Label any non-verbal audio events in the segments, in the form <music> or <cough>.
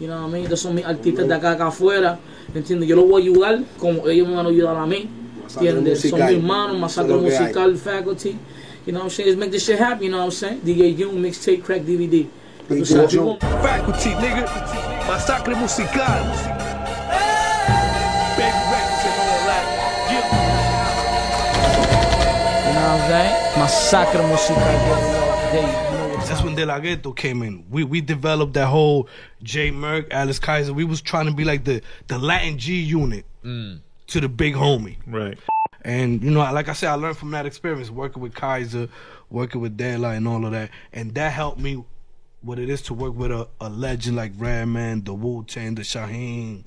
You know what I mean? Estos son mis artistas de acá, acá afuera. ¿Entiendes? Yo los voy a ayudar como ellos me van a ayudar a mí. ¿Entiendes? Son mis hermanos, masacre musical, faculty. You know what I'm saying? Let's make this shit happen, you know what I'm saying? DJ Jung, mixtape, crack, DVD. Faculty, nigga. Masacre musical. Baby records and all that. You know what I'm saying? Masacre musical. They, you That's when De La Ghetto came in. We we developed that whole J Merck, Alice Kaiser. We was trying to be like the the Latin G unit to the big homie. Right. And you know, like I said, I learned from that experience working with Kaiser, working with De La, and all of that, and that helped me what it is to work with a, a legend like Redman, the Wu Tang, the Shaheen,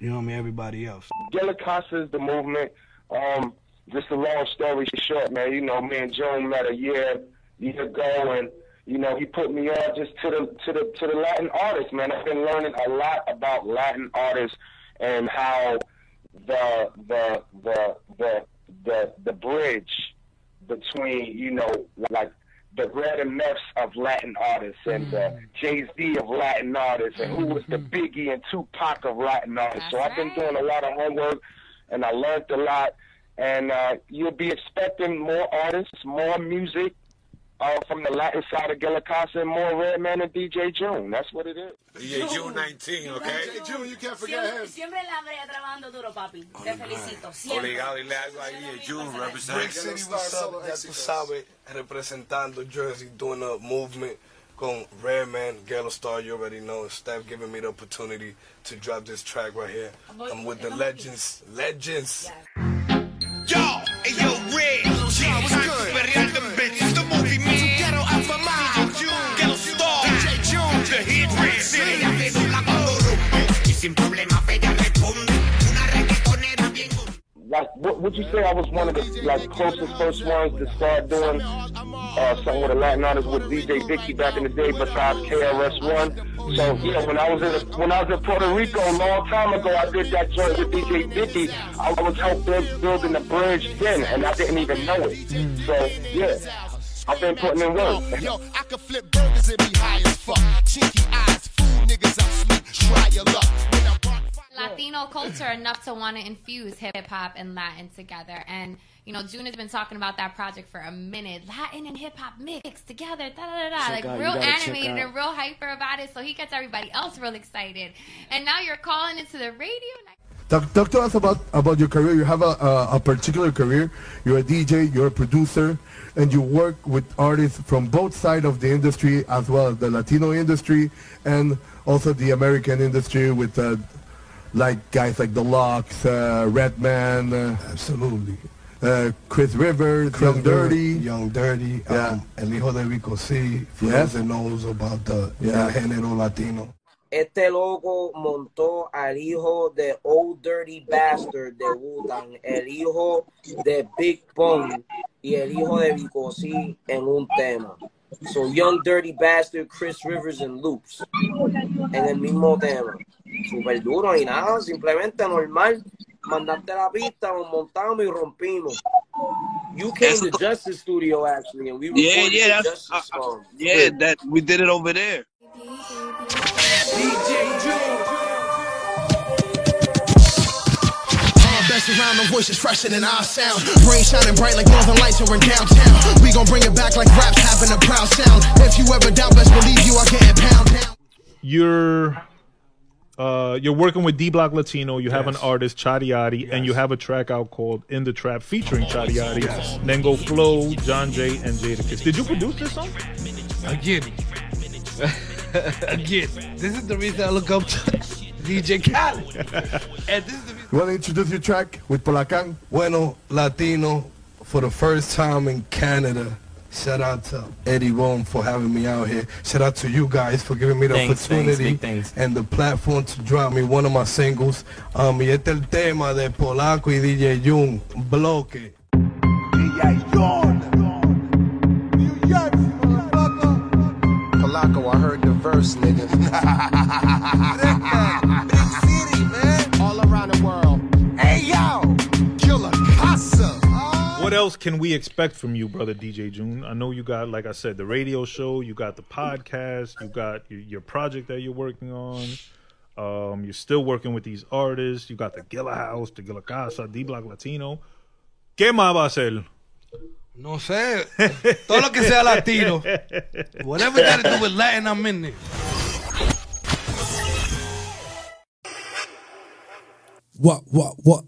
you know what I mean, everybody else. Gilla Casa is the movement. Um, just a long story short, man. You know, me and Joe met a year year ago, and you know he put me on just to the to the to the Latin artists, man. I've been learning a lot about Latin artists and how the the the the the the bridge between you know like the Red and Meths of Latin artists and the Jay Z of Latin artists and who was the Biggie and Tupac of Latin artists. so I've been doing a lot of homework and I learned a lot. And uh, you'll be expecting more artists, more music uh, from the Latin side of Gilla and more Redman and DJ June. That's what it is. DJ June 19, okay? June, you can't forget Siempre, him. siempre la brea trabajando duro, papi. Te felicito. Siempre. Obligado y le algo ahí, DJ June Brick represent. City, what's up? Ya tú sabes, representando Jersey, doing a movement con Redman, Gala Star, you already know. Steph giving me the opportunity to drop this track right here. I'm with the legends, legends. Yo, hey yo, Red. Yeah, what's good? Like, what would you say I was one of the like closest first ones to start doing uh, something with a Latin artist with DJ Vicky back in the day besides KRS One? So yeah, when I was in when I was in Puerto Rico a long time ago, I did that joint with DJ Vicky. I was helping build, building the bridge then, and I didn't even know it. So yeah, I've been putting in work. Yo, I could flip burgers and be high as fuck. Chinky eyes, fool niggas, I'm sweet. Try your luck. When I rock Latino culture enough to want to infuse hip hop and Latin together. And you know, June has been talking about that project for a minute. Latin and hip hop mixed together, da da da da, like out, real animated and real hyper about it. So he gets everybody else real excited. And now you're calling into the radio. Talk, talk to us about, about your career. You have a, a, a particular career. You're a DJ, you're a producer, and you work with artists from both sides of the industry, as well as the Latino industry and also the American industry with uh, like guys like The LOX, uh, Redman, uh, Absolutely. uh, Chris Rivers, Young Dirty. Young Dirty. Yeah. Um, El Hijo de Vico C. For Yes. those knows about the Yeah. género latino. Este loco montó al hijo de Old Dirty Bastard de Wu-Tang, el hijo de Big Pun y el hijo de Vico C en un tema. So Young Dirty Bastard, Chris Rivers and Loops en el mismo tema. Super duro y nada, simplemente normal. Mandaste la pista, nos montamos y rompimos. You came to Justice Studio actually, and we recorded Yeah, yeah, the that's Justice uh, uh, song. yeah. That we did it over there. DJ June. All best around, the voice is fresher than our sound. Brain shining bright like northern lights over in downtown. We gon' bring it back like raps having a proud sound. If you ever doubt, best believe you are getting pound down. You're uh, you're working with D Block Latino. You have an Yes. artist, Chadiati, and you have a track out called "In the Trap" featuring Chadiati, Ñengo Flow, John Jay, and Jadakiss. Did you produce this song? Again. <laughs> Again. This is the reason I look up to <laughs> DJ Khaled. <laughs> and this is the reason. You want to introduce your track with Polacan? Bueno, Latino, for the first time in Canada. Shout out to Eddie Rome for having me out here. Shout out to you guys for giving me the Thanks, thanks, opportunity big thanks. and the platform to drop me one of my singles. Um, y este es el tema de Polaco y DJ Jung, Bloque. Polaco, I heard the verse, nigga. <laughs> What else can we expect from you, brother DJ June? I know you got, like I said, the radio show. You got the podcast. You got your, your project that you're working on. Um, you're still working with these artists. You got the Gilla House, the Gilla Casa, D Block Latino. ¿Qué más va a hacer? No sé. Todo lo que sea latino. Whatever got to do with Latin, I'm in it. What, what, what?